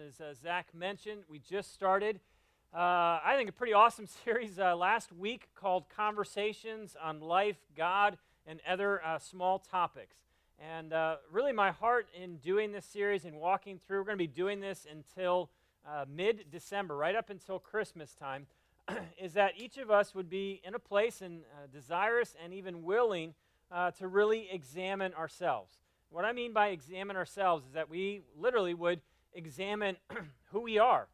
As uh, Zach mentioned, we just started, uh, I think, a pretty awesome series uh, last week called Conversations on Life, God, and Other uh, Small Topics. And uh, really, my heart in doing this series and walking through, we're going to be doing this until uh, mid December, right up until Christmas time, is that each of us would be in a place and desirous and even willing to really examine ourselves. What I mean by examine ourselves is that we literally would examine who we are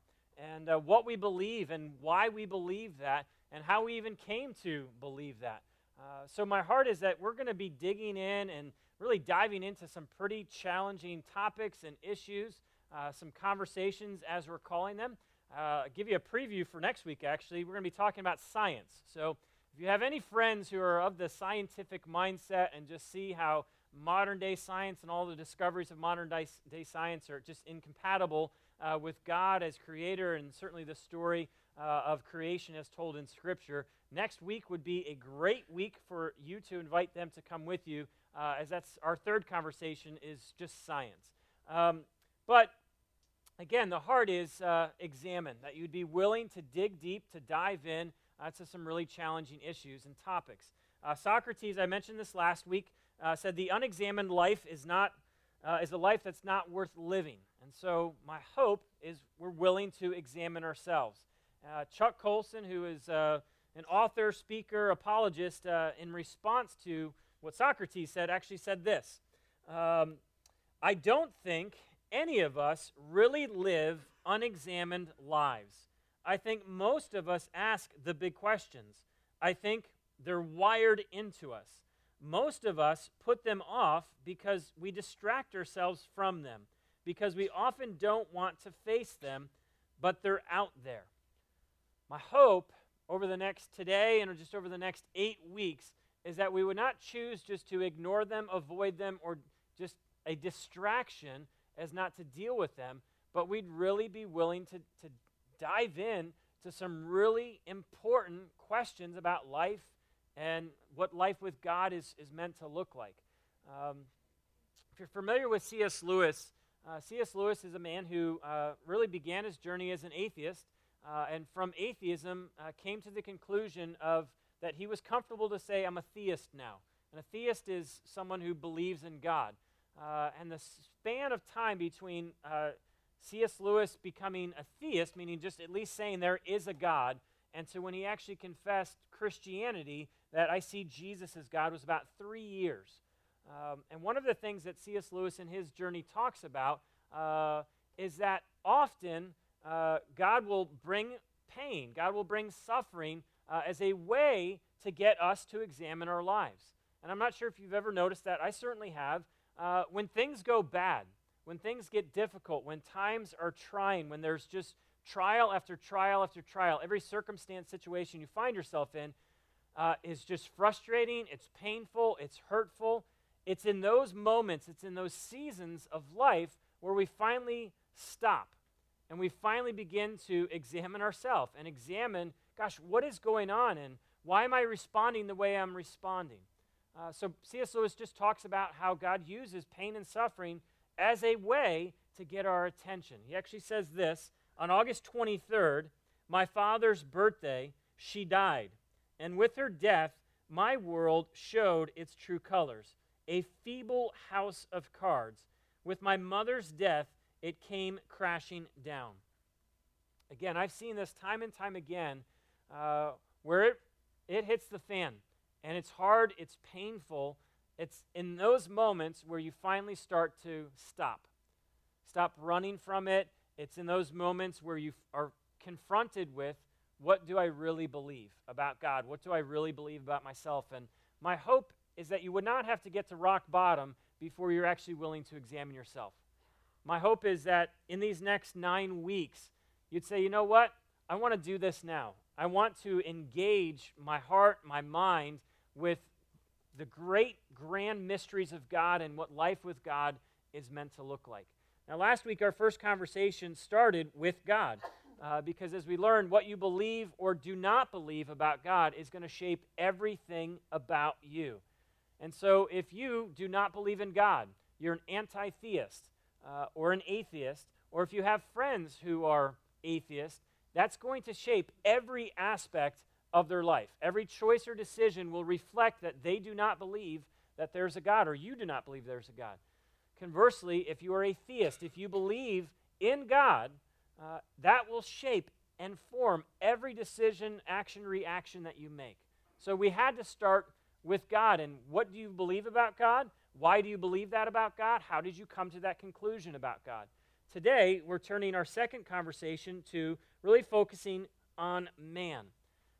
and uh, what we believe and why we believe that and how we even came to believe that. Uh, so, my heart is that we're going to be digging in and really diving into some pretty challenging topics and issues, uh, some conversations as we're calling them. Uh, give you a preview for next week, actually. We're going to be talking about science. So, if you have any friends who are of the scientific mindset and just see how modern day science and all the discoveries of modern day, science are just incompatible uh, with God as creator and certainly the story uh, of creation as told in Scripture. Next week would be a great week for you to invite them to come with you, uh, as that's our third conversation is just science. Um, but again, the heart is uh, examine, that you'd be willing to dig deep, to dive in uh, to some really challenging issues and topics. Uh, Socrates, I mentioned this last week, uh, said the unexamined life is not uh, is a life that's not worth living. And so my hope is we're willing to examine ourselves. Uh, Chuck Colson, who is uh, an author, speaker, apologist, uh, in response to what Socrates said, actually said this um, I don't think any of us really live unexamined lives. I think most of us ask the big questions. I think they're wired into us most of us put them off because we distract ourselves from them, because we often don't want to face them, but they're out there. My hope over the next today and just over the next eight weeks is that we would not choose just to ignore them, avoid them, or just a distraction as not to deal with them, but we'd really be willing to, to dive in to some really important questions about life and what life with God is, is meant to look like. Um, if you're familiar with C.S. Lewis, uh, C.S. Lewis is a man who uh, really began his journey as an atheist, uh, and from atheism uh, came to the conclusion of that he was comfortable to say, "I'm a theist now." And a theist is someone who believes in God. Uh, and the span of time between uh, C.S. Lewis becoming a theist, meaning just at least saying there is a God, and to when he actually confessed Christianity, that I see Jesus as God was about three years. Um, and one of the things that C.S. Lewis in his journey talks about uh, is that often uh, God will bring pain, God will bring suffering uh, as a way to get us to examine our lives. And I'm not sure if you've ever noticed that. I certainly have. Uh, when things go bad, when things get difficult, when times are trying, when there's just trial after trial after trial, every circumstance, situation you find yourself in, uh, is just frustrating, it's painful, it's hurtful. It's in those moments, it's in those seasons of life where we finally stop and we finally begin to examine ourselves and examine, gosh, what is going on and why am I responding the way I'm responding? Uh, so C.S. Lewis just talks about how God uses pain and suffering as a way to get our attention. He actually says this on August 23rd, my father's birthday, she died. And with her death, my world showed its true colors a feeble house of cards. With my mother's death, it came crashing down. Again, I've seen this time and time again uh, where it, it hits the fan. And it's hard, it's painful. It's in those moments where you finally start to stop. Stop running from it. It's in those moments where you are confronted with what do I really believe about God? What do I really believe about myself? And my hope is that you would not have to get to rock bottom before you're actually willing to examine yourself. My hope is that in these next nine weeks, you'd say, you know what? I want to do this now. I want to engage my heart, my mind with the great, grand mysteries of God and what life with God is meant to look like. Now, last week, our first conversation started with God. Uh, because as we learn, what you believe or do not believe about God is going to shape everything about you. And so, if you do not believe in God, you're an anti theist uh, or an atheist, or if you have friends who are atheists, that's going to shape every aspect of their life. Every choice or decision will reflect that they do not believe that there's a God or you do not believe there's a God. Conversely, if you are a theist, if you believe in God, uh, that will shape and form every decision, action, reaction that you make. So we had to start with God. And what do you believe about God? Why do you believe that about God? How did you come to that conclusion about God? Today, we're turning our second conversation to really focusing on man.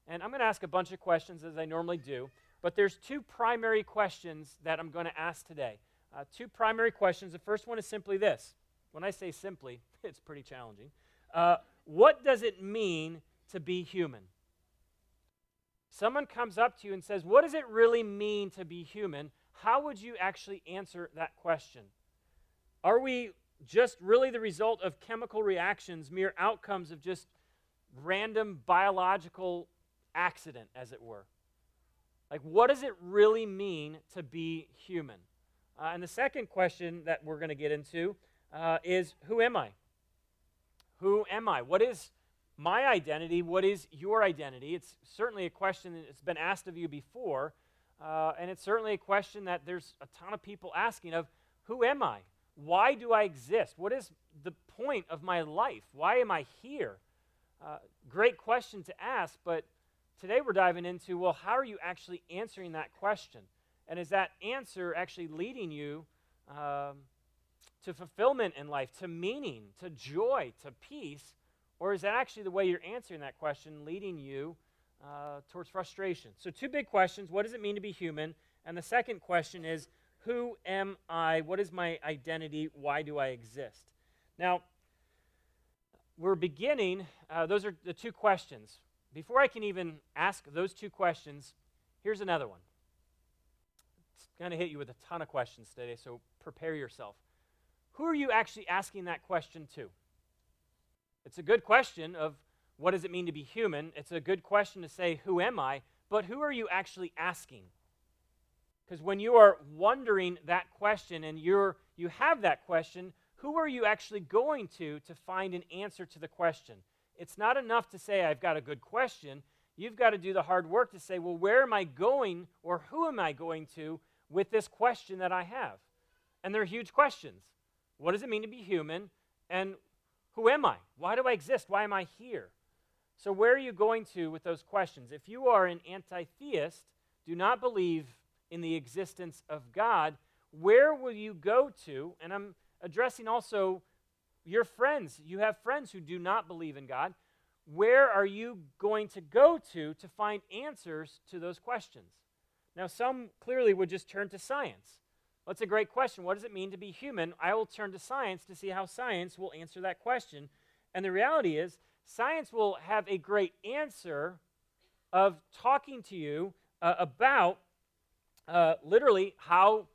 And I'm going to ask a bunch of questions as I normally do, but there's two primary questions that I'm going to ask today. Uh, two primary questions. The first one is simply this. When I say simply, it's pretty challenging. Uh, what does it mean to be human? Someone comes up to you and says, What does it really mean to be human? How would you actually answer that question? Are we just really the result of chemical reactions, mere outcomes of just random biological accident, as it were? Like, what does it really mean to be human? Uh, and the second question that we're going to get into uh, is Who am I? Who am I? What is my identity? What is your identity? It's certainly a question that's been asked of you before, uh, and it's certainly a question that there's a ton of people asking of Who am I? Why do I exist? What is the point of my life? Why am I here? Uh, great question to ask, but today we're diving into well, how are you actually answering that question? And is that answer actually leading you um, to fulfillment in life, to meaning, to joy, to peace? Or is that actually the way you're answering that question leading you uh, towards frustration? So, two big questions. What does it mean to be human? And the second question is, who am I? What is my identity? Why do I exist? Now, we're beginning, uh, those are the two questions. Before I can even ask those two questions, here's another one. It's going to hit you with a ton of questions today, so prepare yourself. Who are you actually asking that question to? It's a good question of what does it mean to be human? It's a good question to say, who am I? But who are you actually asking? Because when you are wondering that question and you're you have that question, who are you actually going to to find an answer to the question? It's not enough to say I've got a good question. You've got to do the hard work to say, well, where am I going or who am I going to with this question that I have? And they're huge questions. What does it mean to be human? And who am I? Why do I exist? Why am I here? So, where are you going to with those questions? If you are an anti theist, do not believe in the existence of God, where will you go to? And I'm addressing also your friends. You have friends who do not believe in God. Where are you going to go to to find answers to those questions? Now, some clearly would just turn to science. That's a great question. What does it mean to be human? I will turn to science to see how science will answer that question. And the reality is, science will have a great answer of talking to you uh, about uh, literally how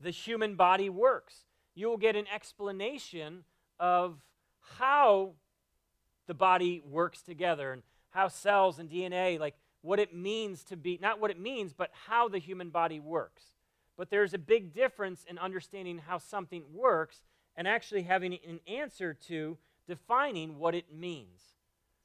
the human body works. You will get an explanation of how the body works together and how cells and DNA, like what it means to be, not what it means, but how the human body works. But there's a big difference in understanding how something works and actually having an answer to defining what it means.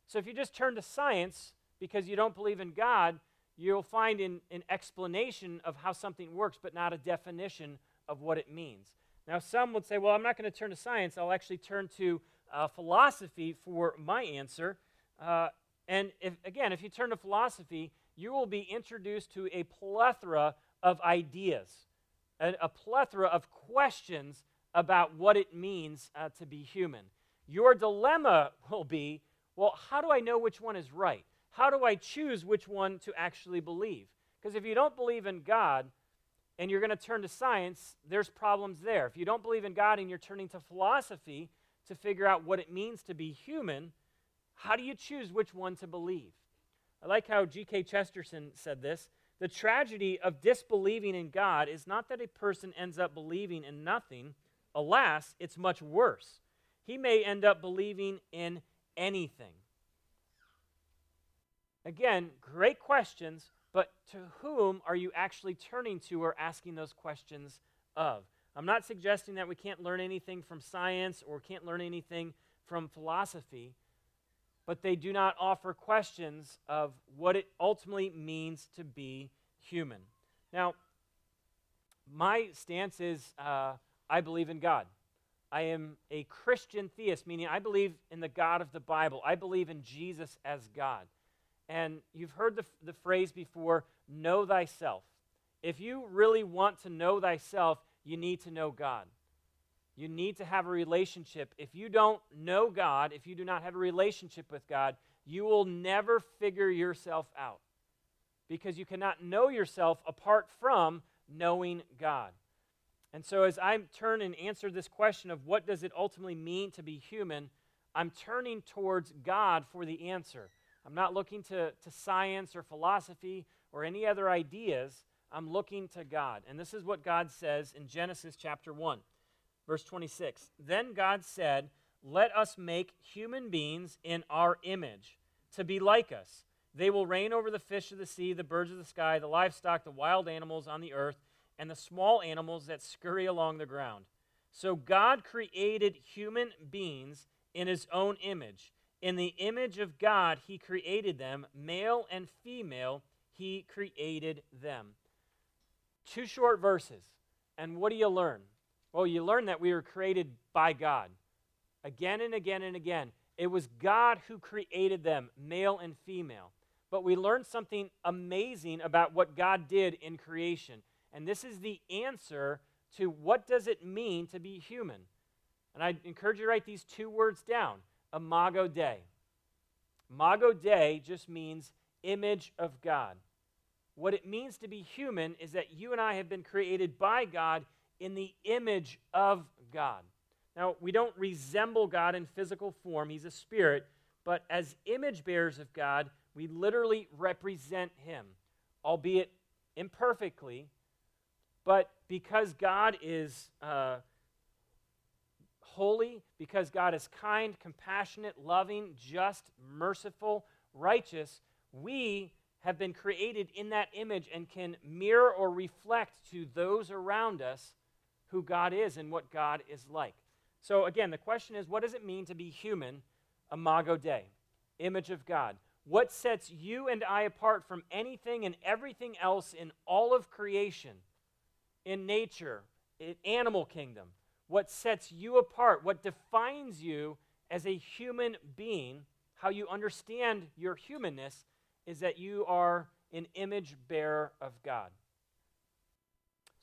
So if you just turn to science because you don't believe in God, you'll find an, an explanation of how something works, but not a definition of what it means. Now, some would say, well, I'm not going to turn to science. I'll actually turn to uh, philosophy for my answer. Uh, and if, again, if you turn to philosophy, you will be introduced to a plethora of ideas, a, a plethora of questions about what it means uh, to be human. Your dilemma will be well, how do I know which one is right? How do I choose which one to actually believe? Because if you don't believe in God and you're going to turn to science, there's problems there. If you don't believe in God and you're turning to philosophy to figure out what it means to be human, how do you choose which one to believe? I like how G.K. Chesterton said this. The tragedy of disbelieving in God is not that a person ends up believing in nothing. Alas, it's much worse. He may end up believing in anything. Again, great questions, but to whom are you actually turning to or asking those questions of? I'm not suggesting that we can't learn anything from science or can't learn anything from philosophy, but they do not offer questions of what it ultimately means to be human. Now, my stance is uh, I believe in God. I am a Christian theist, meaning I believe in the God of the Bible. I believe in Jesus as God. And you've heard the, the phrase before know thyself. If you really want to know thyself, you need to know God. You need to have a relationship. If you don't know God, if you do not have a relationship with God, you will never figure yourself out because you cannot know yourself apart from knowing God. And so, as I turn and answer this question of what does it ultimately mean to be human, I'm turning towards God for the answer. I'm not looking to, to science or philosophy or any other ideas. I'm looking to God. And this is what God says in Genesis chapter 1. Verse 26 Then God said, Let us make human beings in our image, to be like us. They will reign over the fish of the sea, the birds of the sky, the livestock, the wild animals on the earth, and the small animals that scurry along the ground. So God created human beings in his own image. In the image of God, he created them, male and female, he created them. Two short verses. And what do you learn? Well, you learn that we were created by God. Again and again and again. It was God who created them, male and female. But we learned something amazing about what God did in creation. And this is the answer to what does it mean to be human. And I encourage you to write these two words down Imago Dei. Imago Dei just means image of God. What it means to be human is that you and I have been created by God in the image of God. Now, we don't resemble God in physical form, He's a spirit, but as image bearers of God, we literally represent Him, albeit imperfectly, but because God is uh, holy, because God is kind, compassionate, loving, just, merciful, righteous, we have been created in that image and can mirror or reflect to those around us who God is and what God is like. So, again, the question is what does it mean to be human, imago Dei, image of God? What sets you and I apart from anything and everything else in all of creation, in nature, in animal kingdom? What sets you apart, what defines you as a human being, how you understand your humanness, is that you are an image bearer of God.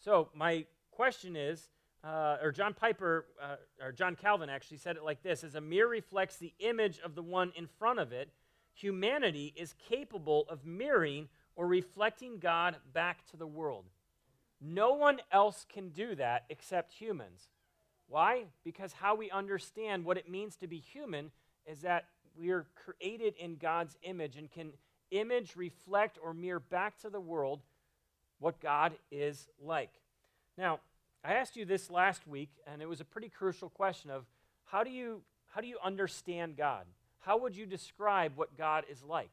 So, my question is, uh, or John Piper, uh, or John Calvin actually said it like this as a mirror reflects the image of the one in front of it, humanity is capable of mirroring or reflecting God back to the world. No one else can do that except humans. Why? Because how we understand what it means to be human is that we are created in God's image and can image, reflect, or mirror back to the world what God is like. Now, I asked you this last week, and it was a pretty crucial question of how do you, how do you understand God? How would you describe what God is like?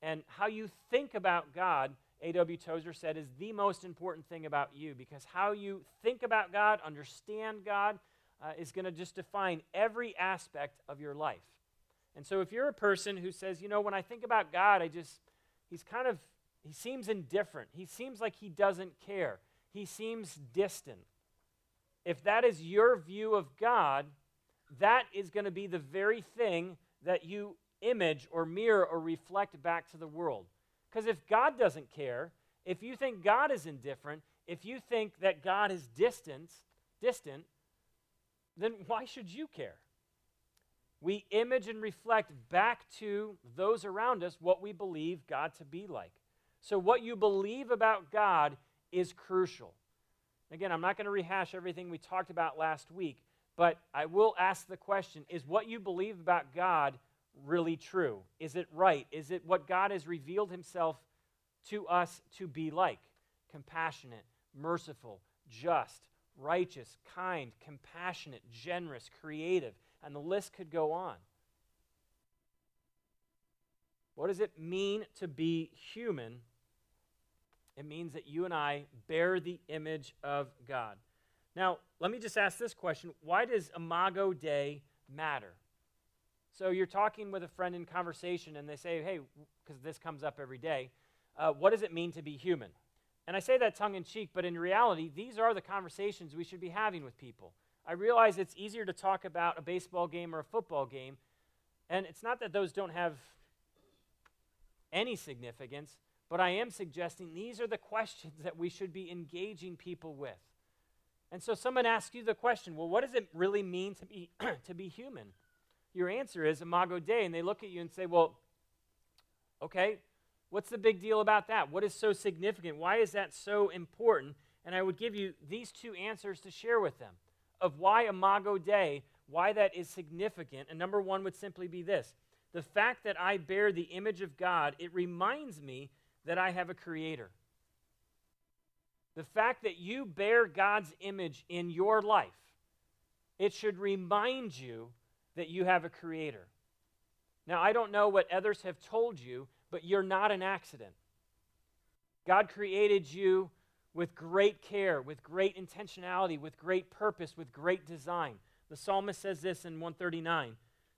And how you think about God, A.W. Tozer said, is the most important thing about you because how you think about God, understand God, uh, is going to just define every aspect of your life. And so if you're a person who says, you know, when I think about God, I just, he's kind of, he seems indifferent. He seems like he doesn't care. He seems distant if that is your view of God, that is going to be the very thing that you image or mirror or reflect back to the world. Because if God doesn't care, if you think God is indifferent, if you think that God is distant, distant, then why should you care? We image and reflect back to those around us what we believe God to be like. So, what you believe about God is crucial. Again, I'm not going to rehash everything we talked about last week, but I will ask the question is what you believe about God really true? Is it right? Is it what God has revealed himself to us to be like? Compassionate, merciful, just, righteous, kind, compassionate, generous, creative, and the list could go on. What does it mean to be human it means that you and I bear the image of God. Now, let me just ask this question why does Imago Dei matter? So you're talking with a friend in conversation, and they say, hey, because this comes up every day, uh, what does it mean to be human? And I say that tongue in cheek, but in reality, these are the conversations we should be having with people. I realize it's easier to talk about a baseball game or a football game, and it's not that those don't have any significance, but I am suggesting these are the questions that we should be engaging people with. And so someone asks you the question, well, what does it really mean to be, to be human? Your answer is Imago Dei, and they look at you and say, well, okay, what's the big deal about that? What is so significant? Why is that so important? And I would give you these two answers to share with them of why Imago Dei, why that is significant. And number one would simply be this the fact that I bear the image of God, it reminds me that I have a creator. The fact that you bear God's image in your life, it should remind you that you have a creator. Now, I don't know what others have told you, but you're not an accident. God created you with great care, with great intentionality, with great purpose, with great design. The psalmist says this in 139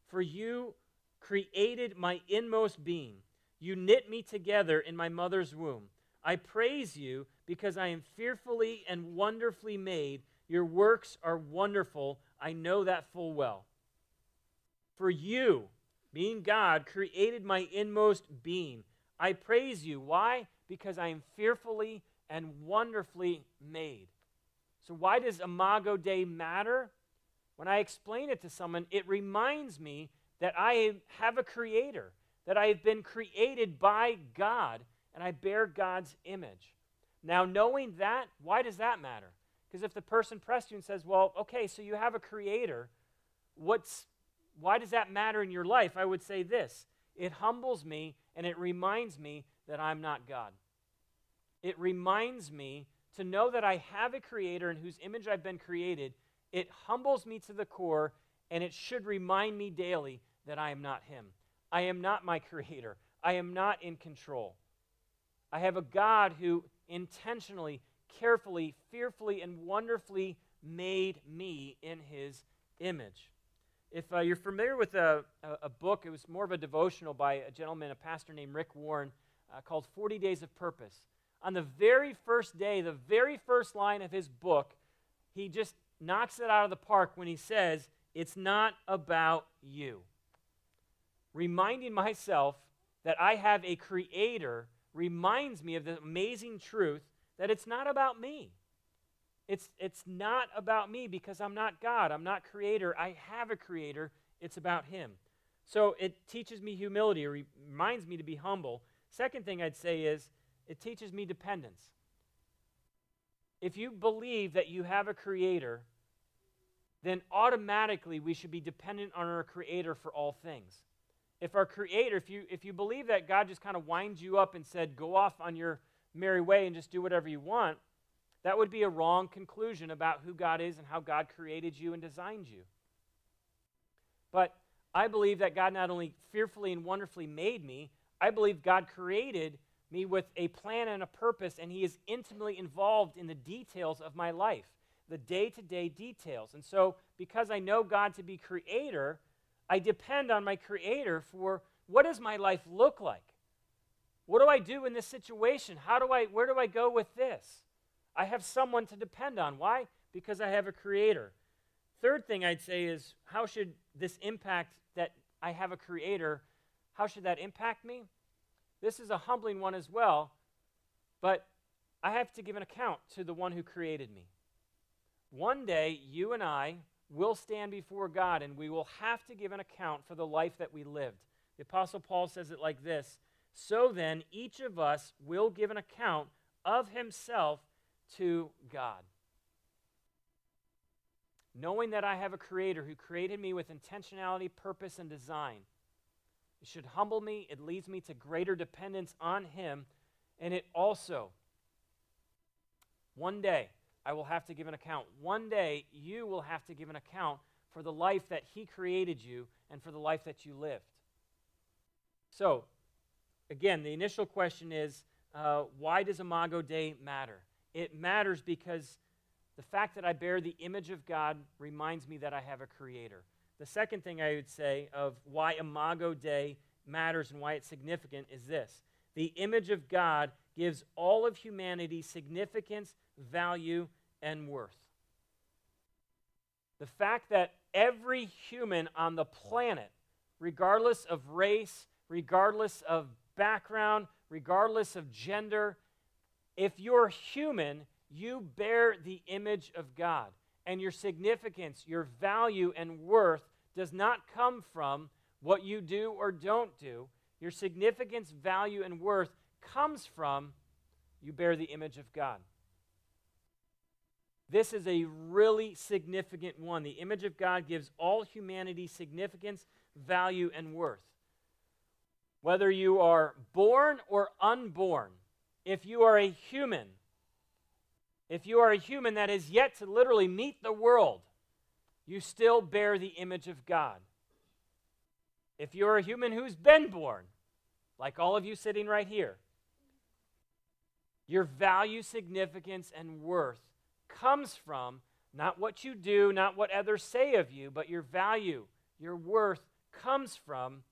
For you created my inmost being. You knit me together in my mother's womb. I praise you because I am fearfully and wonderfully made. Your works are wonderful. I know that full well. For you, being God, created my inmost being. I praise you. Why? Because I am fearfully and wonderfully made. So, why does Imago Dei matter? When I explain it to someone, it reminds me that I have a creator, that I have been created by God, and I bear God's image. Now, knowing that, why does that matter? Because if the person pressed you and says, Well, okay, so you have a creator, what's, why does that matter in your life? I would say this it humbles me and it reminds me that I'm not God. It reminds me to know that I have a creator in whose image I've been created. It humbles me to the core, and it should remind me daily that I am not Him. I am not my creator. I am not in control. I have a God who intentionally, carefully, fearfully, and wonderfully made me in His image. If uh, you're familiar with a, a, a, book, it was more of a devotional by a gentleman, a pastor named Rick Warren, uh, called 40 Days of Purpose. On the very first day, the very first line of his book, he just knocks it out of the park when he says, It's not about you reminding myself that I have a creator reminds me of the amazing truth that it's not about me. It's, it's not about me because I'm not God. I'm not creator. I have a creator. It's about him. So it teaches me humility, or reminds me to be humble. Second thing I'd say is it teaches me dependence. If you believe that you have a creator, then automatically we should be dependent on our creator for all things if our creator if you if you believe that god just kind of winds you up and said go off on your merry way and just do whatever you want that would be a wrong conclusion about who god is and how god created you and designed you. But i believe that god not only fearfully and wonderfully made me i believe god created me with a plan and a purpose and he is intimately involved in the details of my life the day-to-day details. And so because i know god to be creator I depend on my Creator for what does my life look like? What do I do in this situation? How do I, where do I go with this? I have someone to depend on. Why? Because I have a Creator. Third thing I'd say is how should this impact that I have a Creator, how should that impact me? This is a humbling one as well, but I have to give an account to the one who created me. One day, you and I will stand before God and we will have to give an account for the life that we lived. The Apostle Paul says it like this So then, each of us will give an account of himself to God. Knowing that I have a creator who created me with intentionality, purpose, and design, it should humble me. It leads me to greater dependence on him. And it also, one day, I will have to give an account. One day, you will have to give an account for the life that He created you and for the life that you lived. So, again, the initial question is uh, why does Imago Dei matter? It matters because the fact that I bear the image of God reminds me that I have a creator. The second thing I would say of why Imago Dei matters and why it's significant is this the image of God gives all of humanity significance, value, and worth. The fact that every human on the planet, regardless of race, regardless of background, regardless of gender, if you're human, you bear the image of God. And your significance, your value, and worth does not come from what you do or don't do. Your significance, value, and worth comes from you bear the image of God. This is a really significant one. The image of God gives all humanity significance, value, and worth. Whether you are born or unborn, if you are a human, if you are a human that is yet to literally meet the world, you still bear the image of God. If you're a human who's been born, like all of you sitting right here, your value, significance, and worth comes from not what you do, not what others say of you, but your value, your worth comes from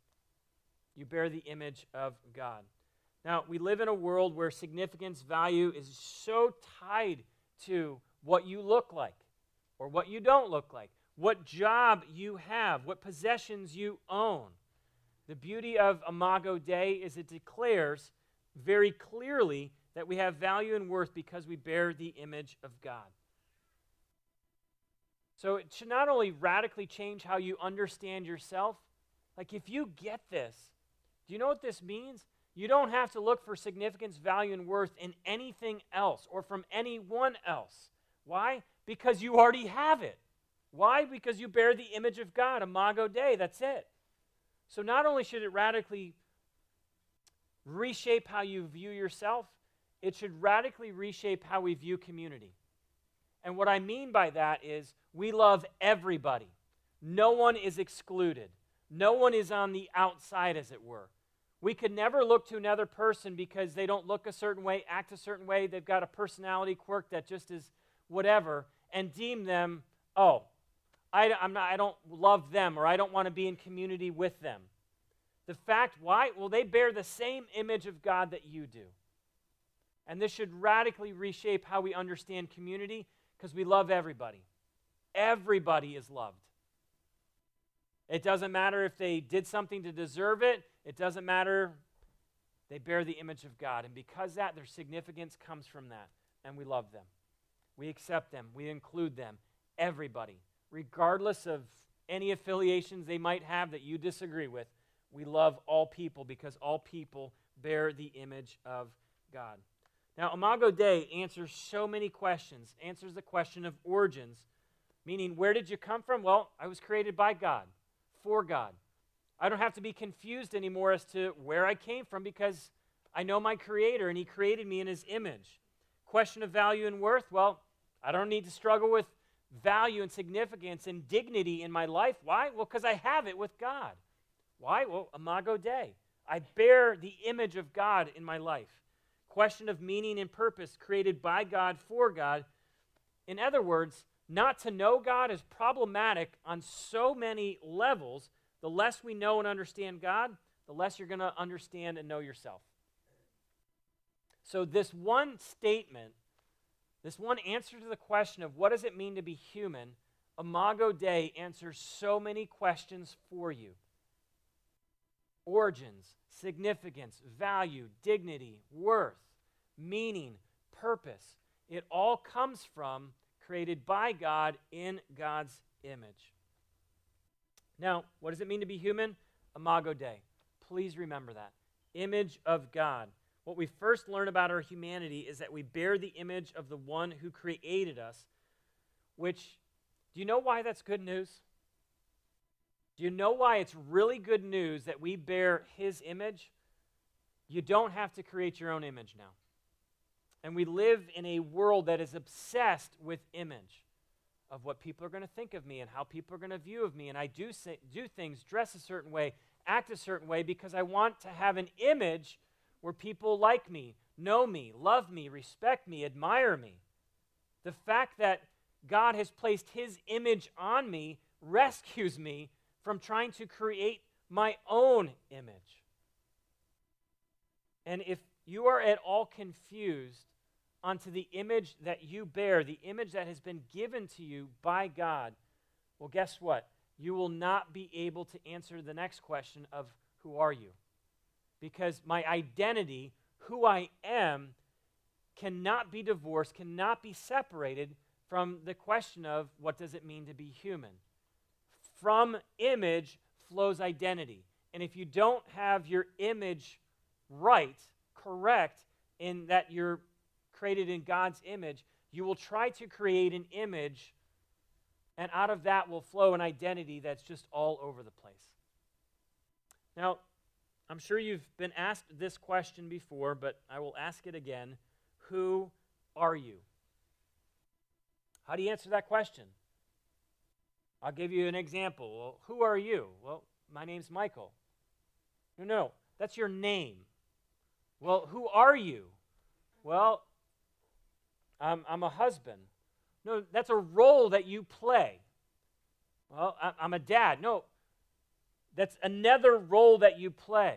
you bear the image of God. Now, we live in a world where significance, value is so tied to what you look like or what you don't look like, what job you have, what possessions you own. The beauty of Imago Dei is it declares very clearly that we have value and worth because we bear the image of God. So it should not only radically change how you understand yourself, like if you get this, do you know what this means? You don't have to look for significance, value, and worth in anything else or from anyone else. Why? Because you already have it. Why? Because you bear the image of God, Imago Dei. That's it. So not only should it radically reshape how you view yourself, it should radically reshape how we view community. And what I mean by that is we love everybody. No one is excluded. No one is on the outside, as it were. We could never look to another person because they don't look a certain way, act a certain way, they've got a personality quirk that just is whatever, and deem them, oh, I, I'm not, I don't love them or I don't want to be in community with them. The fact, why? Well, they bear the same image of God that you do. And this should radically reshape how we understand community because we love everybody. Everybody is loved. It doesn't matter if they did something to deserve it, it doesn't matter. They bear the image of God. And because that, their significance comes from that. And we love them. We accept them. We include them. Everybody, regardless of any affiliations they might have that you disagree with, we love all people because all people bear the image of God. Now, Imago Dei answers so many questions, answers the question of origins, meaning where did you come from? Well, I was created by God, for God. I don't have to be confused anymore as to where I came from because I know my Creator and He created me in His image. Question of value and worth? Well, I don't need to struggle with value and significance and dignity in my life. Why? Well, because I have it with God. Why? Well, Imago Dei. I bear the image of God in my life question of meaning and purpose created by God for God. In other words, not to know God is problematic on so many levels. The less we know and understand God, the less you're going to understand and know yourself. So, this one statement, this one answer to the question of what does it mean to be human, Imago Dei answers so many questions for you origins, significance, value, dignity, worth meaning, purpose. It all comes from created by God in God's image. Now, what does it mean to be human? Imago Dei. Please remember that. Image of God. What we first learn about our humanity is that we bear the image of the one who created us, which, do you know why that's good news? Do you know why it's really good news that we bear his image? You don't have to create your own image now. And we live in a world that is obsessed with image of what people are going to think of me and how people are going to view of me. And I do, say, do things, dress a certain way, act a certain way because I want to have an image where people like me, know me, love me, respect me, admire me. The fact that God has placed his image on me rescues me from trying to create my own image. And if you are at all confused onto the image that you bear, the image that has been given to you by God, well, guess what? You will not be able to answer the next question of who are you? Because my identity, who I am, cannot be divorced, cannot be separated from the question of what does it mean to be human. From image flows identity. And if you don't have your image right, correct, in that you're created in God's image, you will try to create an image, and out of that will flow an identity that's just all over the place. Now, I'm sure you've been asked this question before, but I will ask it again. Who are you? How do you answer that question? I'll give you an example. Well, who are you? Well, my name's Michael. No, no, that's your name. Well, who are you? Well, I'm, I'm a husband. No, that's a role that you play. Well, I'm a dad. No, that's another role that you play.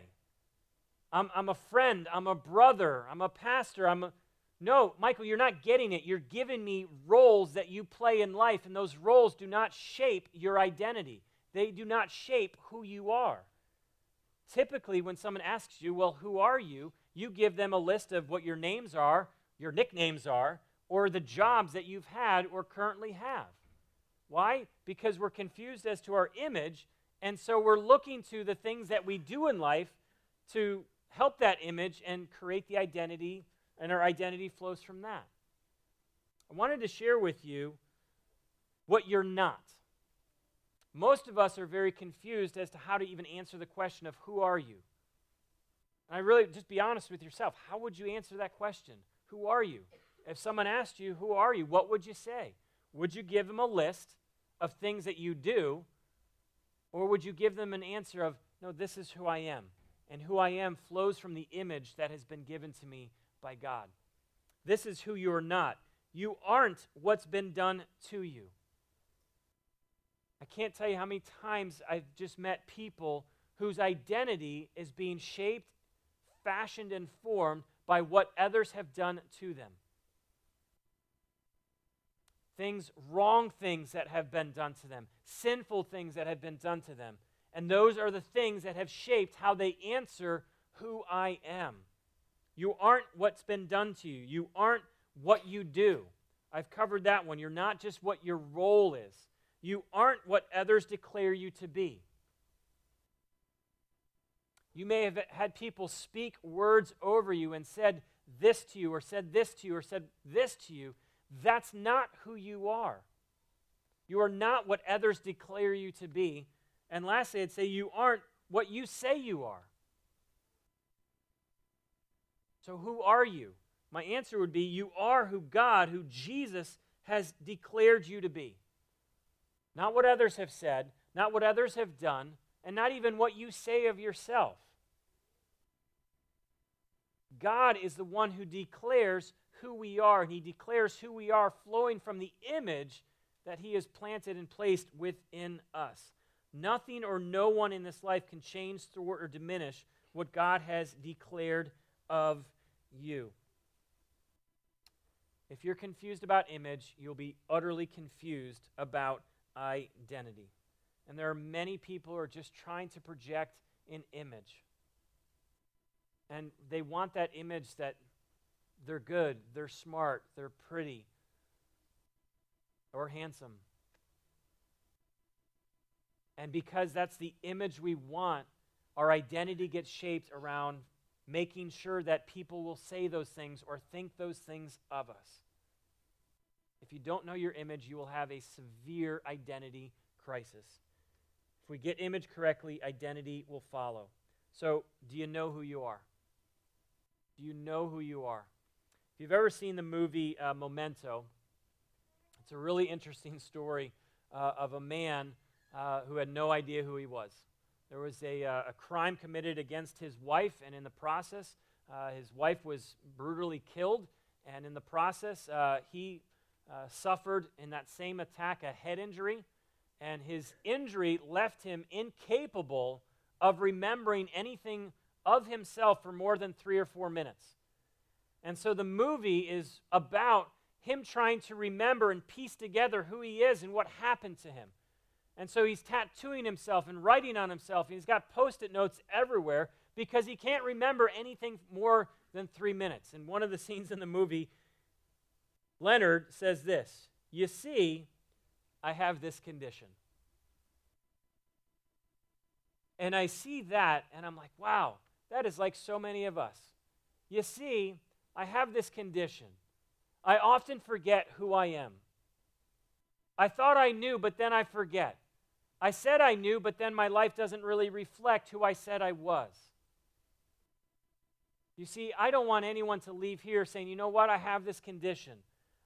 I'm, I'm a friend. I'm a brother. I'm a pastor. I'm a, no, Michael, you're not getting it. You're giving me roles that you play in life, and those roles do not shape your identity. They do not shape who you are. Typically, when someone asks you, Well, who are you? You give them a list of what your names are, your nicknames are, or the jobs that you've had or currently have. Why? Because we're confused as to our image, and so we're looking to the things that we do in life to help that image and create the identity and our identity flows from that. I wanted to share with you what you're not. Most of us are very confused as to how to even answer the question of who are you? And I really, just be honest with yourself. How would you answer that question? Who are you? If someone asked you, Who are you? what would you say? Would you give them a list of things that you do? Or would you give them an answer of, No, this is who I am? And who I am flows from the image that has been given to me by God. This is who you are not. You aren't what's been done to you. I can't tell you how many times I've just met people whose identity is being shaped, fashioned, and formed by what others have done to them. Things, wrong things that have been done to them, sinful things that have been done to them. And those are the things that have shaped how they answer who I am. You aren't what's been done to you. You aren't what you do. I've covered that one. You're not just what your role is. You aren't what others declare you to be. You may have had people speak words over you and said this to you, or said this to you, or said this to you. That's not who you are. You are not what others declare you to be. And lastly, I'd say you aren't what you say you are. So, who are you? My answer would be you are who God, who Jesus has declared you to be. Not what others have said, not what others have done, and not even what you say of yourself. God is the one who declares who we are, and He declares who we are flowing from the image that He has planted and placed within us. Nothing or no one in this life can change, thwart, or diminish what God has declared of you. If you're confused about image, you'll be utterly confused about identity. And there are many people who are just trying to project an image. And they want that image that they're good, they're smart, they're pretty, or handsome. And because that's the image we want, our identity gets shaped around making sure that people will say those things or think those things of us. If you don't know your image, you will have a severe identity crisis. If we get image correctly, identity will follow. So, do you know who you are? Do you know who you are? If you've ever seen the movie uh, Memento, it's a really interesting story uh, of a man uh, who had no idea who he was. There was a, uh, a crime committed against his wife, and in the process, uh, his wife was brutally killed. And in the process, uh, he suffered in that same attack a head injury, and his injury left him incapable of remembering anything of himself for more than three or four minutes. And so the movie is about him trying to remember and piece together who he is and what happened to him. And so he's tattooing himself and writing on himself, and he's got post it notes everywhere because he can't remember anything more than three minutes. And one of the scenes in the movie, Leonard says this You see, I have this condition. And I see that, and I'm like, wow, that is like so many of us. You see, I have this condition. I often forget who I am. I thought I knew, but then I forget. I said I knew, but then my life doesn't really reflect who I said I was. You see, I don't want anyone to leave here saying, you know what, I have this condition.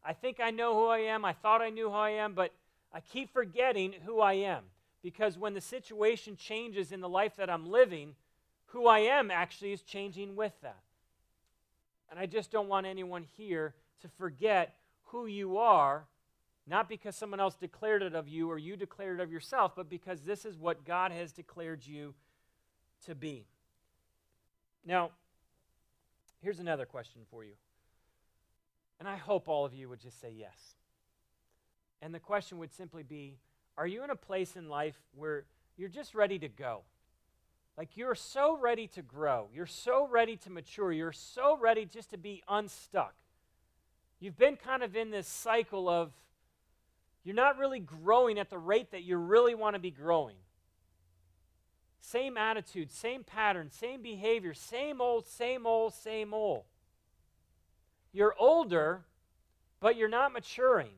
I think I know who I am. I thought I knew who I am, but I keep forgetting who I am. Because when the situation changes in the life that I'm living, who I am actually is changing with that. And I just don't want anyone here to forget who you are, not because someone else declared it of you or you declared it of yourself, but because this is what God has declared you to be. Now, here's another question for you. And I hope all of you would just say yes. And the question would simply be Are you in a place in life where you're just ready to go? Like you're so ready to grow, you're so ready to mature, you're so ready just to be unstuck. You've been kind of in this cycle of you're not really growing at the rate that you really want to be growing. Same attitude, same pattern, same behavior, same old, same old, same old. You're older, but you're not maturing.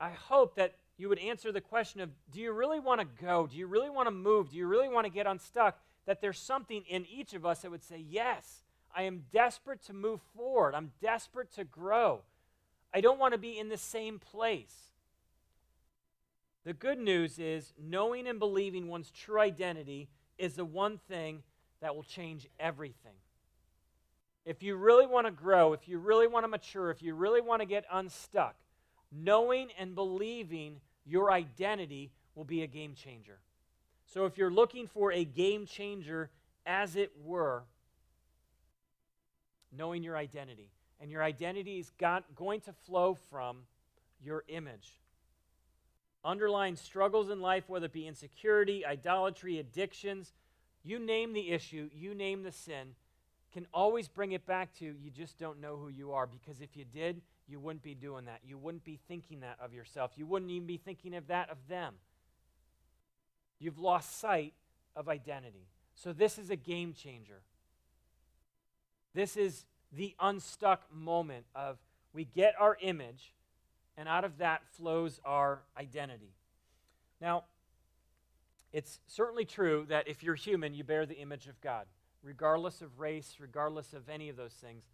I hope that you would answer the question of do you really want to go? Do you really want to move? Do you really want to get unstuck? That there's something in each of us that would say, Yes, I am desperate to move forward. I'm desperate to grow. I don't want to be in the same place. The good news is knowing and believing one's true identity is the one thing that will change everything. If you really want to grow, if you really want to mature, if you really want to get unstuck, knowing and believing your identity will be a game changer. So if you're looking for a game changer, as it were, knowing your identity. And your identity is got, going to flow from your image. Underlying struggles in life, whether it be insecurity, idolatry, addictions, you name the issue, you name the sin, can always bring it back to you just don't know who you are. Because if you did, you wouldn't be doing that. You wouldn't be thinking that of yourself. You wouldn't even be thinking of that of them. You've lost sight of identity. So, this is a game changer. This is the unstuck moment of we get our image, and out of that flows our identity. Now, it's certainly true that if you're human, you bear the image of God, regardless of race, regardless of any of those things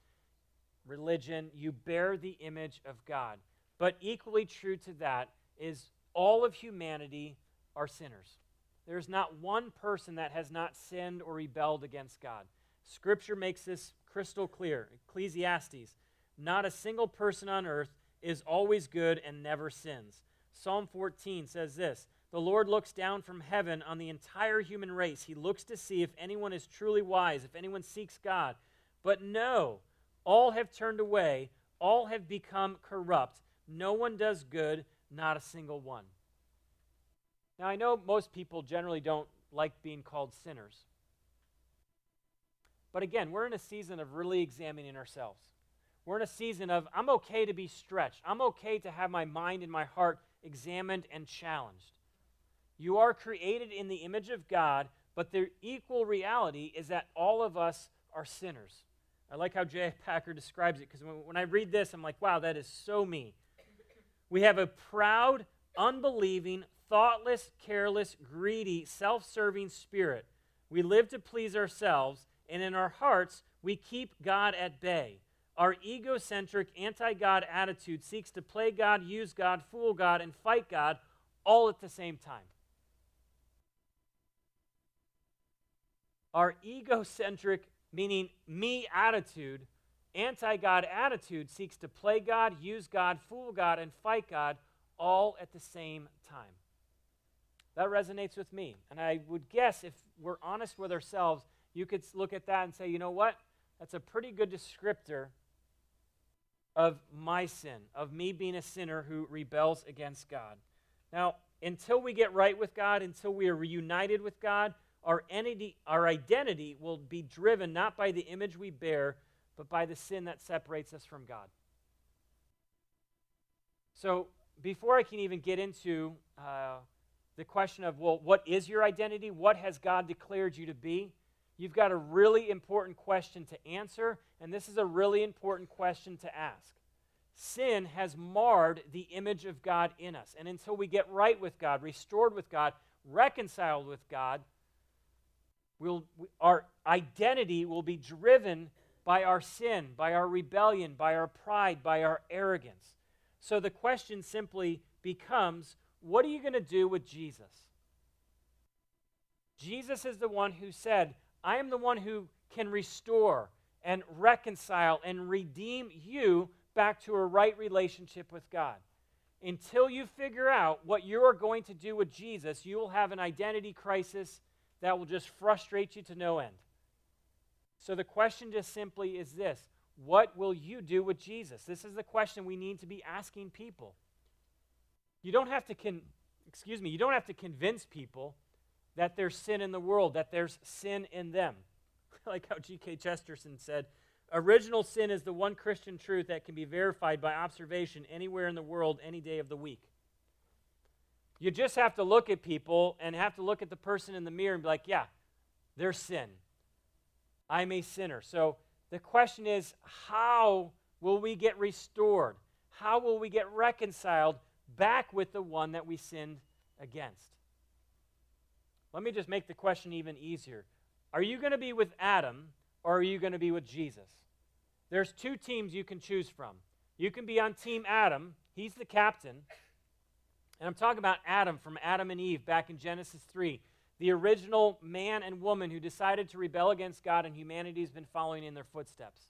religion, you bear the image of God. But equally true to that is all of humanity are sinners. There's not one person that has not sinned or rebelled against God. Scripture makes this crystal clear. Ecclesiastes Not a single person on earth is always good and never sins. Psalm 14 says this The Lord looks down from heaven on the entire human race. He looks to see if anyone is truly wise, if anyone seeks God. But no, all have turned away, all have become corrupt. No one does good, not a single one. Now, I know most people generally don't like being called sinners. But again, we're in a season of really examining ourselves. We're in a season of, I'm okay to be stretched. I'm okay to have my mind and my heart examined and challenged. You are created in the image of God, but the equal reality is that all of us are sinners. I like how J. Packer describes it because when, when I read this, I'm like, wow, that is so me. We have a proud, unbelieving, thoughtless, careless, greedy, self serving spirit. We live to please ourselves, and in our hearts, we keep God at bay. Our egocentric, anti God attitude seeks to play God, use God, fool God, and fight God all at the same time. Our egocentric, meaning me attitude anti God attitude seeks to play God, use God, fool God, and fight God all at the same time. That resonates with me. And I would guess if we're honest with ourselves, you could look at that and say, you know what? That's a pretty good descriptor of my sin, of me being a sinner who rebels against God. Now, until we get right with God, until we are reunited with God, our, entity, our identity will be driven not by the image we bear, but by the sin that separates us from God. So, before I can even get into uh, the question of, well, what is your identity? What has God declared you to be? You've got a really important question to answer, and this is a really important question to ask. Sin has marred the image of God in us. And until we get right with God, restored with God, reconciled with God, we'll, our identity will be driven by our sin, by our rebellion, by our pride, by our arrogance. So the question simply becomes what are you going to do with Jesus? Jesus is the one who said, I am the one who can restore and reconcile and redeem you back to a right relationship with God. Until you figure out what you are going to do with Jesus, you will have an identity crisis that will just frustrate you to no end. So the question just simply is this What will you do with Jesus? This is the question we need to be asking people. You don't have to con- excuse me, you don't have to convince people that there's sin in the world, that there's sin in them. like how G.K. Chesterton said, original sin is the one Christian truth that can be verified by observation anywhere in the world any day of the week. You just have to look at people and have to look at the person in the mirror and be like, yeah, there's sin. I'm a sinner. So the question is, how will we get restored? How will we get reconciled back with the one that we sinned against? Let me just make the question even easier. Are you going to be with Adam or are you going to be with Jesus? There's two teams you can choose from. You can be on Team Adam, he's the captain. And I'm talking about Adam from Adam and Eve back in Genesis 3, the original man and woman who decided to rebel against God, and humanity's been following in their footsteps.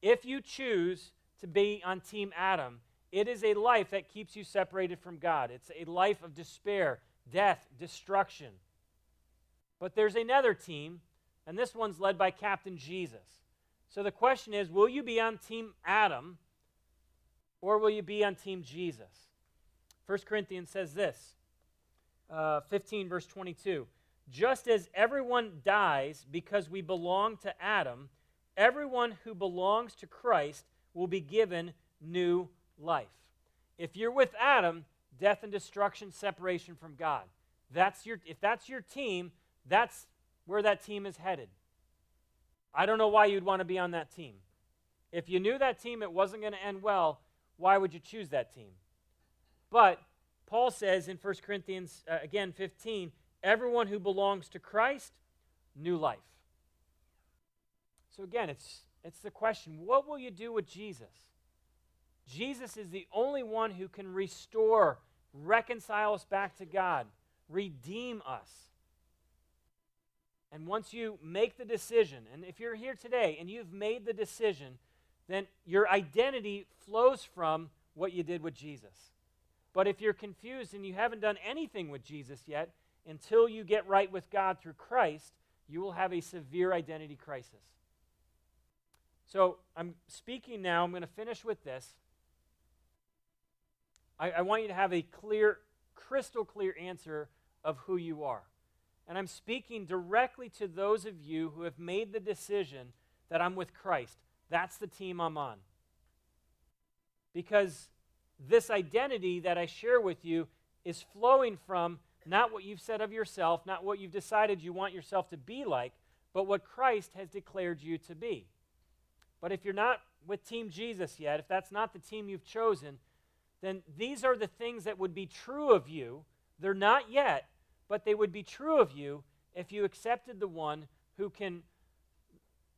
If you choose to be on Team Adam, it is a life that keeps you separated from God. It's a life of despair, death, destruction. But there's another team, and this one's led by Captain Jesus. So the question is will you be on Team Adam or will you be on Team Jesus? 1 Corinthians says this uh, 15, verse 22. Just as everyone dies because we belong to Adam, everyone who belongs to Christ will be given new life. If you're with Adam, death and destruction, separation from God. That's your, if that's your team, that's where that team is headed. I don't know why you'd want to be on that team. If you knew that team it wasn't going to end well, why would you choose that team? But Paul says in 1 Corinthians, uh, again, 15, everyone who belongs to Christ, new life. So again, it's, it's the question what will you do with Jesus? Jesus is the only one who can restore, reconcile us back to God, redeem us. And once you make the decision, and if you're here today and you've made the decision, then your identity flows from what you did with Jesus. But if you're confused and you haven't done anything with Jesus yet, until you get right with God through Christ, you will have a severe identity crisis. So I'm speaking now, I'm going to finish with this. I, I want you to have a clear, crystal clear answer of who you are. And I'm speaking directly to those of you who have made the decision that I'm with Christ. That's the team I'm on. Because this identity that I share with you is flowing from not what you've said of yourself, not what you've decided you want yourself to be like, but what Christ has declared you to be. But if you're not with Team Jesus yet, if that's not the team you've chosen, then these are the things that would be true of you. They're not yet, but they would be true of you if you accepted the one who can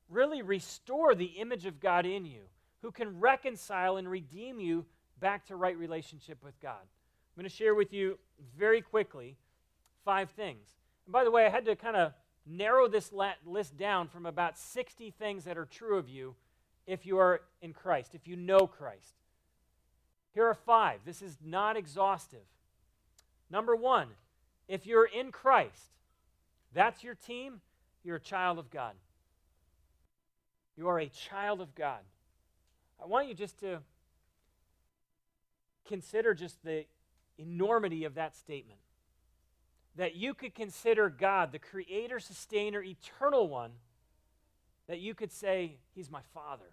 really restore the image of God in you, who can reconcile and redeem you back to right relationship with God. I'm going to share with you very quickly five things. And by the way, I had to kind of narrow this list down from about 60 things that are true of you if you are in Christ, if you know Christ. Here are five. This is not exhaustive. Number one, if you're in Christ, that's your team, you're a child of God. You are a child of God. I want you just to consider just the enormity of that statement. That you could consider God, the creator, sustainer, eternal one, that you could say, He's my Father.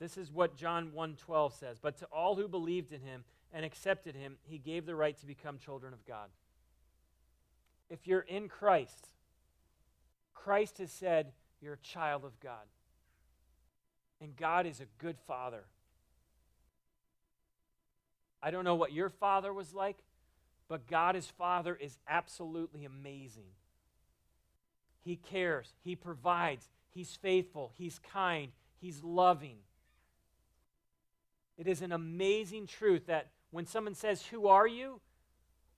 This is what John 1:12 says, but to all who believed in him and accepted him, he gave the right to become children of God. If you're in Christ, Christ has said you're a child of God. And God is a good father. I don't know what your father was like, but God as father is absolutely amazing. He cares, he provides, he's faithful, he's kind, he's loving. It is an amazing truth that when someone says, Who are you?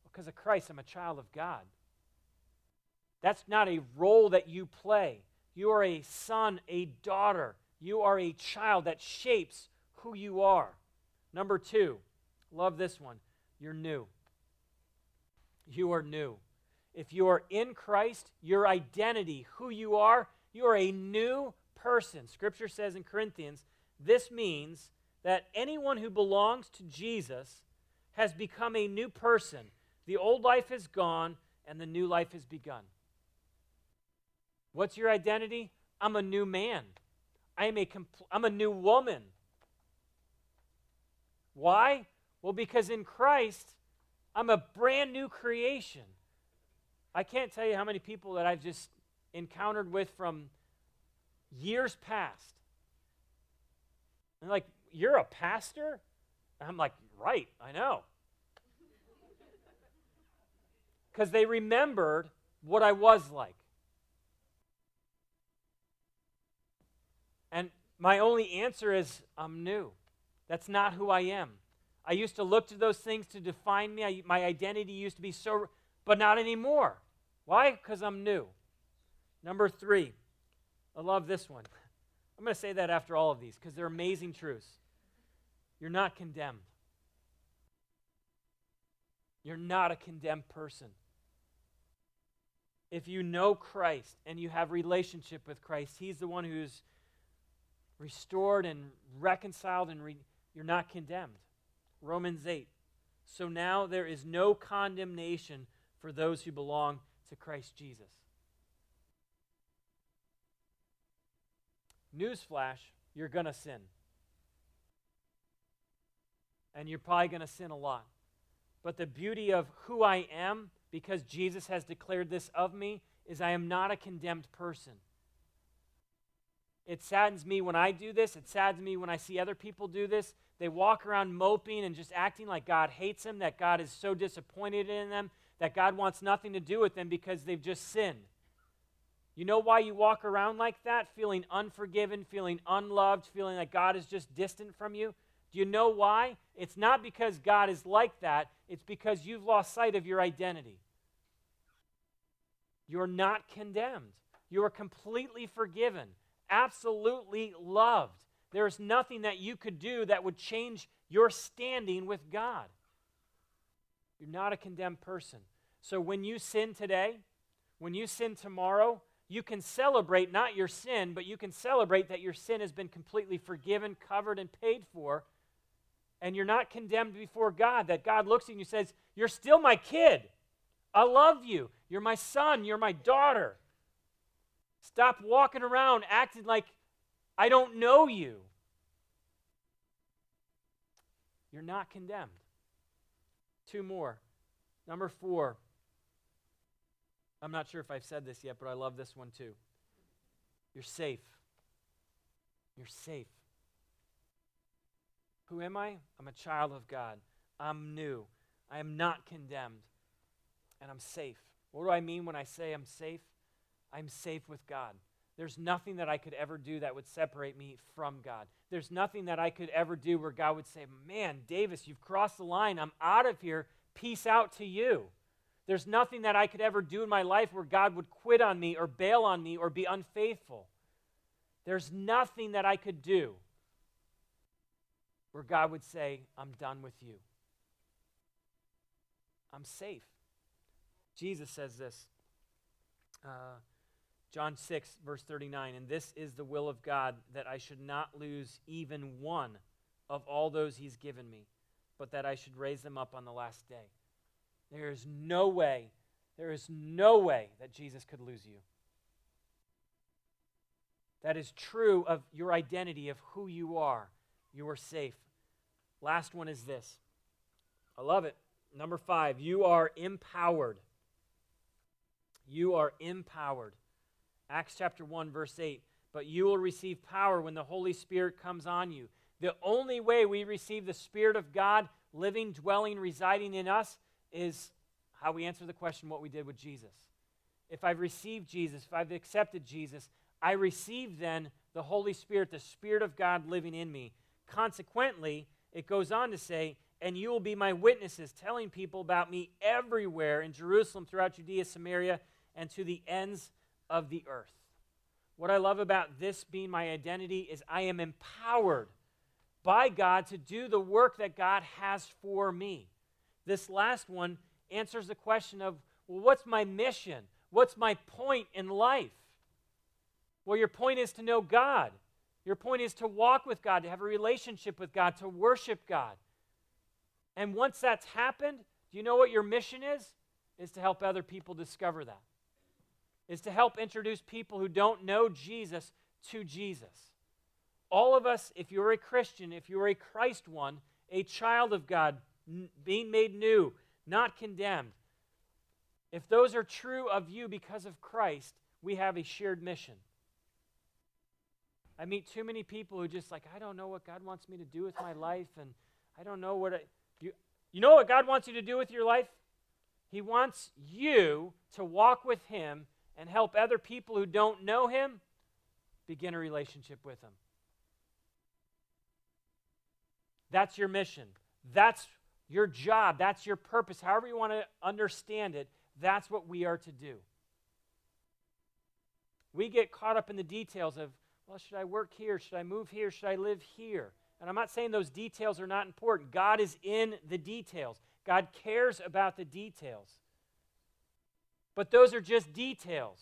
Because of Christ, I'm a child of God. That's not a role that you play. You are a son, a daughter. You are a child that shapes who you are. Number two, love this one. You're new. You are new. If you are in Christ, your identity, who you are, you are a new person. Scripture says in Corinthians, this means that anyone who belongs to Jesus has become a new person. The old life is gone and the new life has begun. What's your identity? I'm a new man. I am a compl- I'm a new woman. Why? Well, because in Christ, I'm a brand new creation. I can't tell you how many people that I've just encountered with from years past. And like, you're a pastor? I'm like, right, I know. Because they remembered what I was like. And my only answer is, I'm new. That's not who I am. I used to look to those things to define me. I, my identity used to be so, but not anymore. Why? Because I'm new. Number three, I love this one. I'm going to say that after all of these because they're amazing truths. You're not condemned. You're not a condemned person. If you know Christ and you have relationship with Christ, he's the one who's restored and reconciled and re- you're not condemned. Romans 8. So now there is no condemnation for those who belong to Christ Jesus. Newsflash, you're going to sin and you're probably going to sin a lot. But the beauty of who I am, because Jesus has declared this of me, is I am not a condemned person. It saddens me when I do this. It saddens me when I see other people do this. They walk around moping and just acting like God hates them, that God is so disappointed in them, that God wants nothing to do with them because they've just sinned. You know why you walk around like that, feeling unforgiven, feeling unloved, feeling like God is just distant from you? Do you know why? It's not because God is like that, it's because you've lost sight of your identity. You're not condemned, you are completely forgiven, absolutely loved. There's nothing that you could do that would change your standing with God. You're not a condemned person. So when you sin today, when you sin tomorrow, you can celebrate not your sin, but you can celebrate that your sin has been completely forgiven, covered, and paid for and you're not condemned before God, that God looks at you and says, You're still my kid. I love you. You're my son. You're my daughter. Stop walking around acting like I don't know you. You're not condemned. Two more. Number four. I'm not sure if I've said this yet, but I love this one too. You're safe. You're safe. Who am I? I'm a child of God. I'm new. I am not condemned. And I'm safe. What do I mean when I say I'm safe? I'm safe with God. There's nothing that I could ever do that would separate me from God. There's nothing that I could ever do where God would say, Man, Davis, you've crossed the line. I'm out of here. Peace out to you. There's nothing that I could ever do in my life where God would quit on me or bail on me or be unfaithful. There's nothing that I could do where God would say, I'm done with you. I'm safe. Jesus says this. Uh, John 6, verse 39, and this is the will of God, that I should not lose even one of all those he's given me, but that I should raise them up on the last day. There is no way, there is no way that Jesus could lose you. That is true of your identity, of who you are. You are safe. Last one is this. I love it. Number five, you are empowered. You are empowered. Acts chapter 1, verse 8. But you will receive power when the Holy Spirit comes on you. The only way we receive the Spirit of God living, dwelling, residing in us is how we answer the question what we did with Jesus. If I've received Jesus, if I've accepted Jesus, I receive then the Holy Spirit, the Spirit of God living in me. Consequently, it goes on to say, and you will be my witnesses, telling people about me everywhere in Jerusalem, throughout Judea, Samaria, and to the ends of the earth. What I love about this being my identity is I am empowered by God to do the work that God has for me. This last one answers the question of, well, what's my mission? What's my point in life? Well, your point is to know God. Your point is to walk with God, to have a relationship with God, to worship God. And once that's happened, do you know what your mission is? Is to help other people discover that. Is to help introduce people who don't know Jesus to Jesus. All of us, if you're a Christian, if you're a Christ one, a child of God, n- being made new, not condemned, if those are true of you because of Christ, we have a shared mission. I meet too many people who just like, I don't know what God wants me to do with my life, and I don't know what I. You, you know what God wants you to do with your life? He wants you to walk with Him and help other people who don't know Him begin a relationship with Him. That's your mission. That's your job. That's your purpose. However, you want to understand it, that's what we are to do. We get caught up in the details of well, should I work here? Should I move here? Should I live here? And I'm not saying those details are not important. God is in the details, God cares about the details. But those are just details.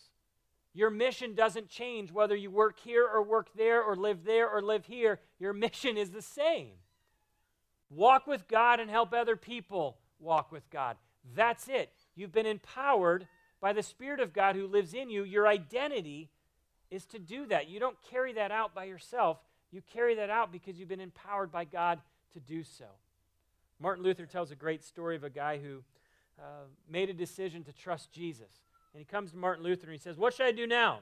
Your mission doesn't change whether you work here or work there or live there or live here. Your mission is the same. Walk with God and help other people walk with God. That's it. You've been empowered by the Spirit of God who lives in you. Your identity is to do that. You don't carry that out by yourself, you carry that out because you've been empowered by God to do so. Martin Luther tells a great story of a guy who uh, made a decision to trust Jesus. And he comes to Martin Luther and he says, What should I do now?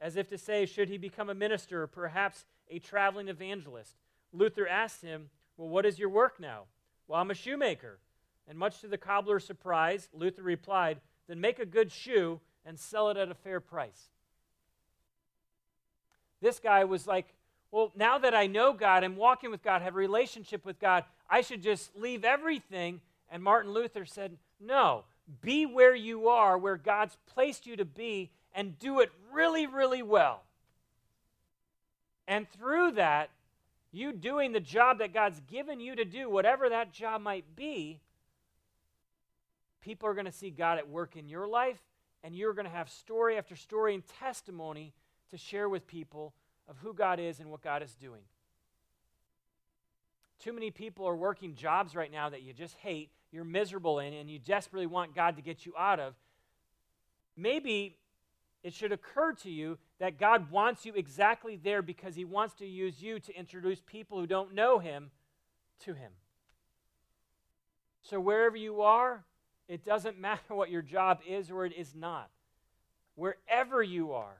As if to say, Should he become a minister or perhaps a traveling evangelist? Luther asked him, Well, what is your work now? Well, I'm a shoemaker. And much to the cobbler's surprise, Luther replied, Then make a good shoe and sell it at a fair price. This guy was like, well, now that I know God, I'm walking with God, have a relationship with God, I should just leave everything. And Martin Luther said, no, be where you are, where God's placed you to be, and do it really, really well. And through that, you doing the job that God's given you to do, whatever that job might be, people are going to see God at work in your life, and you're going to have story after story and testimony to share with people of who God is and what God is doing. Too many people are working jobs right now that you just hate, you're miserable in, and you desperately want God to get you out of. Maybe it should occur to you that God wants you exactly there because He wants to use you to introduce people who don't know Him to Him. So, wherever you are, it doesn't matter what your job is or it is not. Wherever you are,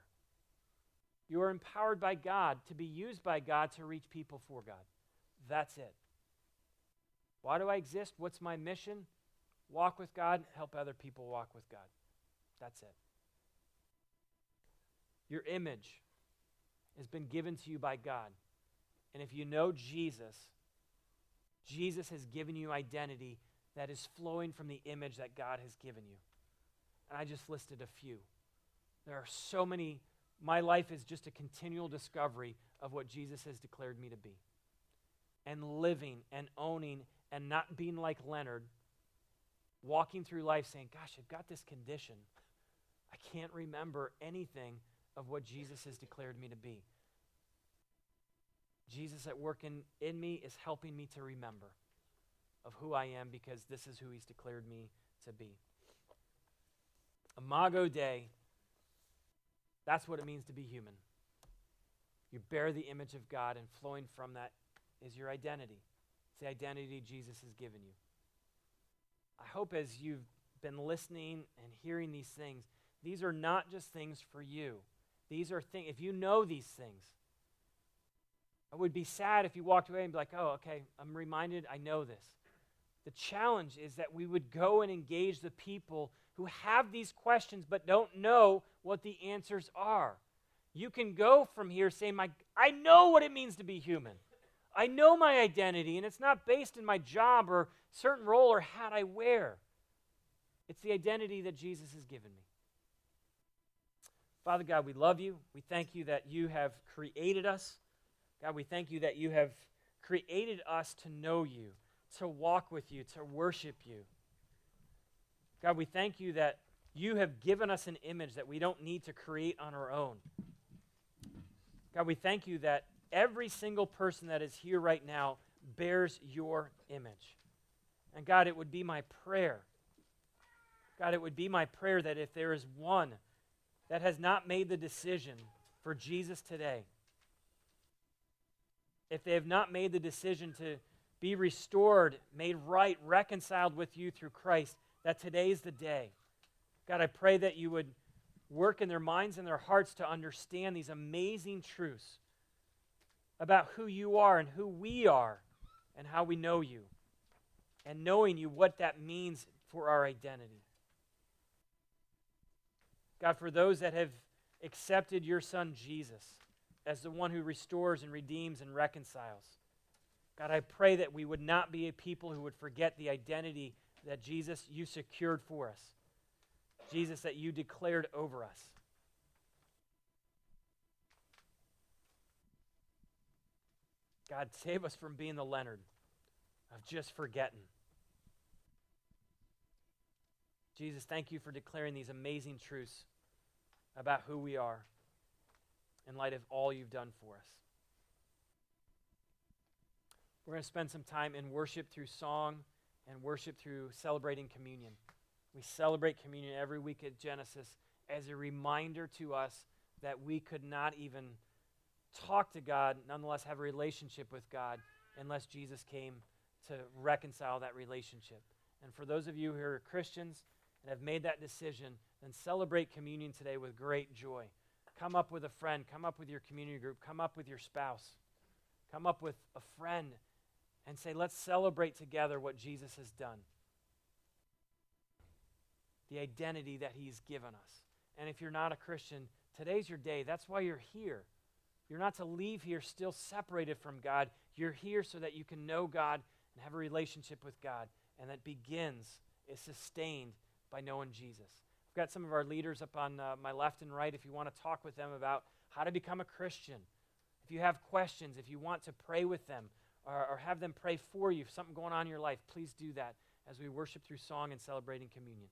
you are empowered by God to be used by God to reach people for God. That's it. Why do I exist? What's my mission? Walk with God, help other people walk with God. That's it. Your image has been given to you by God. And if you know Jesus, Jesus has given you identity that is flowing from the image that God has given you. And I just listed a few. There are so many my life is just a continual discovery of what Jesus has declared me to be. And living and owning and not being like Leonard, walking through life saying, Gosh, I've got this condition. I can't remember anything of what Jesus has declared me to be. Jesus at work in, in me is helping me to remember of who I am because this is who he's declared me to be. Imago Dei, that's what it means to be human. You bear the image of God, and flowing from that is your identity. It's the identity Jesus has given you. I hope as you've been listening and hearing these things, these are not just things for you. These are things, if you know these things, I would be sad if you walked away and be like, oh, okay, I'm reminded, I know this. The challenge is that we would go and engage the people who have these questions but don't know what the answers are. You can go from here saying, my, I know what it means to be human. I know my identity, and it's not based in my job or certain role or hat I wear. It's the identity that Jesus has given me. Father God, we love you. We thank you that you have created us. God, we thank you that you have created us to know you, to walk with you, to worship you. God, we thank you that you have given us an image that we don't need to create on our own. God, we thank you that every single person that is here right now bears your image. And God, it would be my prayer. God, it would be my prayer that if there is one that has not made the decision for Jesus today, if they have not made the decision to be restored, made right, reconciled with you through Christ, that today is the day. God, I pray that you would work in their minds and their hearts to understand these amazing truths about who you are and who we are and how we know you, and knowing you, what that means for our identity. God, for those that have accepted your Son Jesus as the one who restores and redeems and reconciles, God, I pray that we would not be a people who would forget the identity that Jesus, you secured for us. Jesus, that you declared over us. God, save us from being the Leonard of just forgetting. Jesus, thank you for declaring these amazing truths about who we are in light of all you've done for us. We're going to spend some time in worship through song and worship through celebrating communion. We celebrate communion every week at Genesis as a reminder to us that we could not even talk to God, nonetheless have a relationship with God, unless Jesus came to reconcile that relationship. And for those of you who are Christians and have made that decision, then celebrate communion today with great joy. Come up with a friend, come up with your community group, come up with your spouse, come up with a friend and say, let's celebrate together what Jesus has done. The identity that he's given us. And if you're not a Christian, today's your day. That's why you're here. You're not to leave here still separated from God. You're here so that you can know God and have a relationship with God. And that begins, is sustained by knowing Jesus. I've got some of our leaders up on uh, my left and right if you want to talk with them about how to become a Christian. If you have questions, if you want to pray with them, or, or have them pray for you, if something going on in your life, please do that as we worship through song and celebrating communion.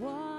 What?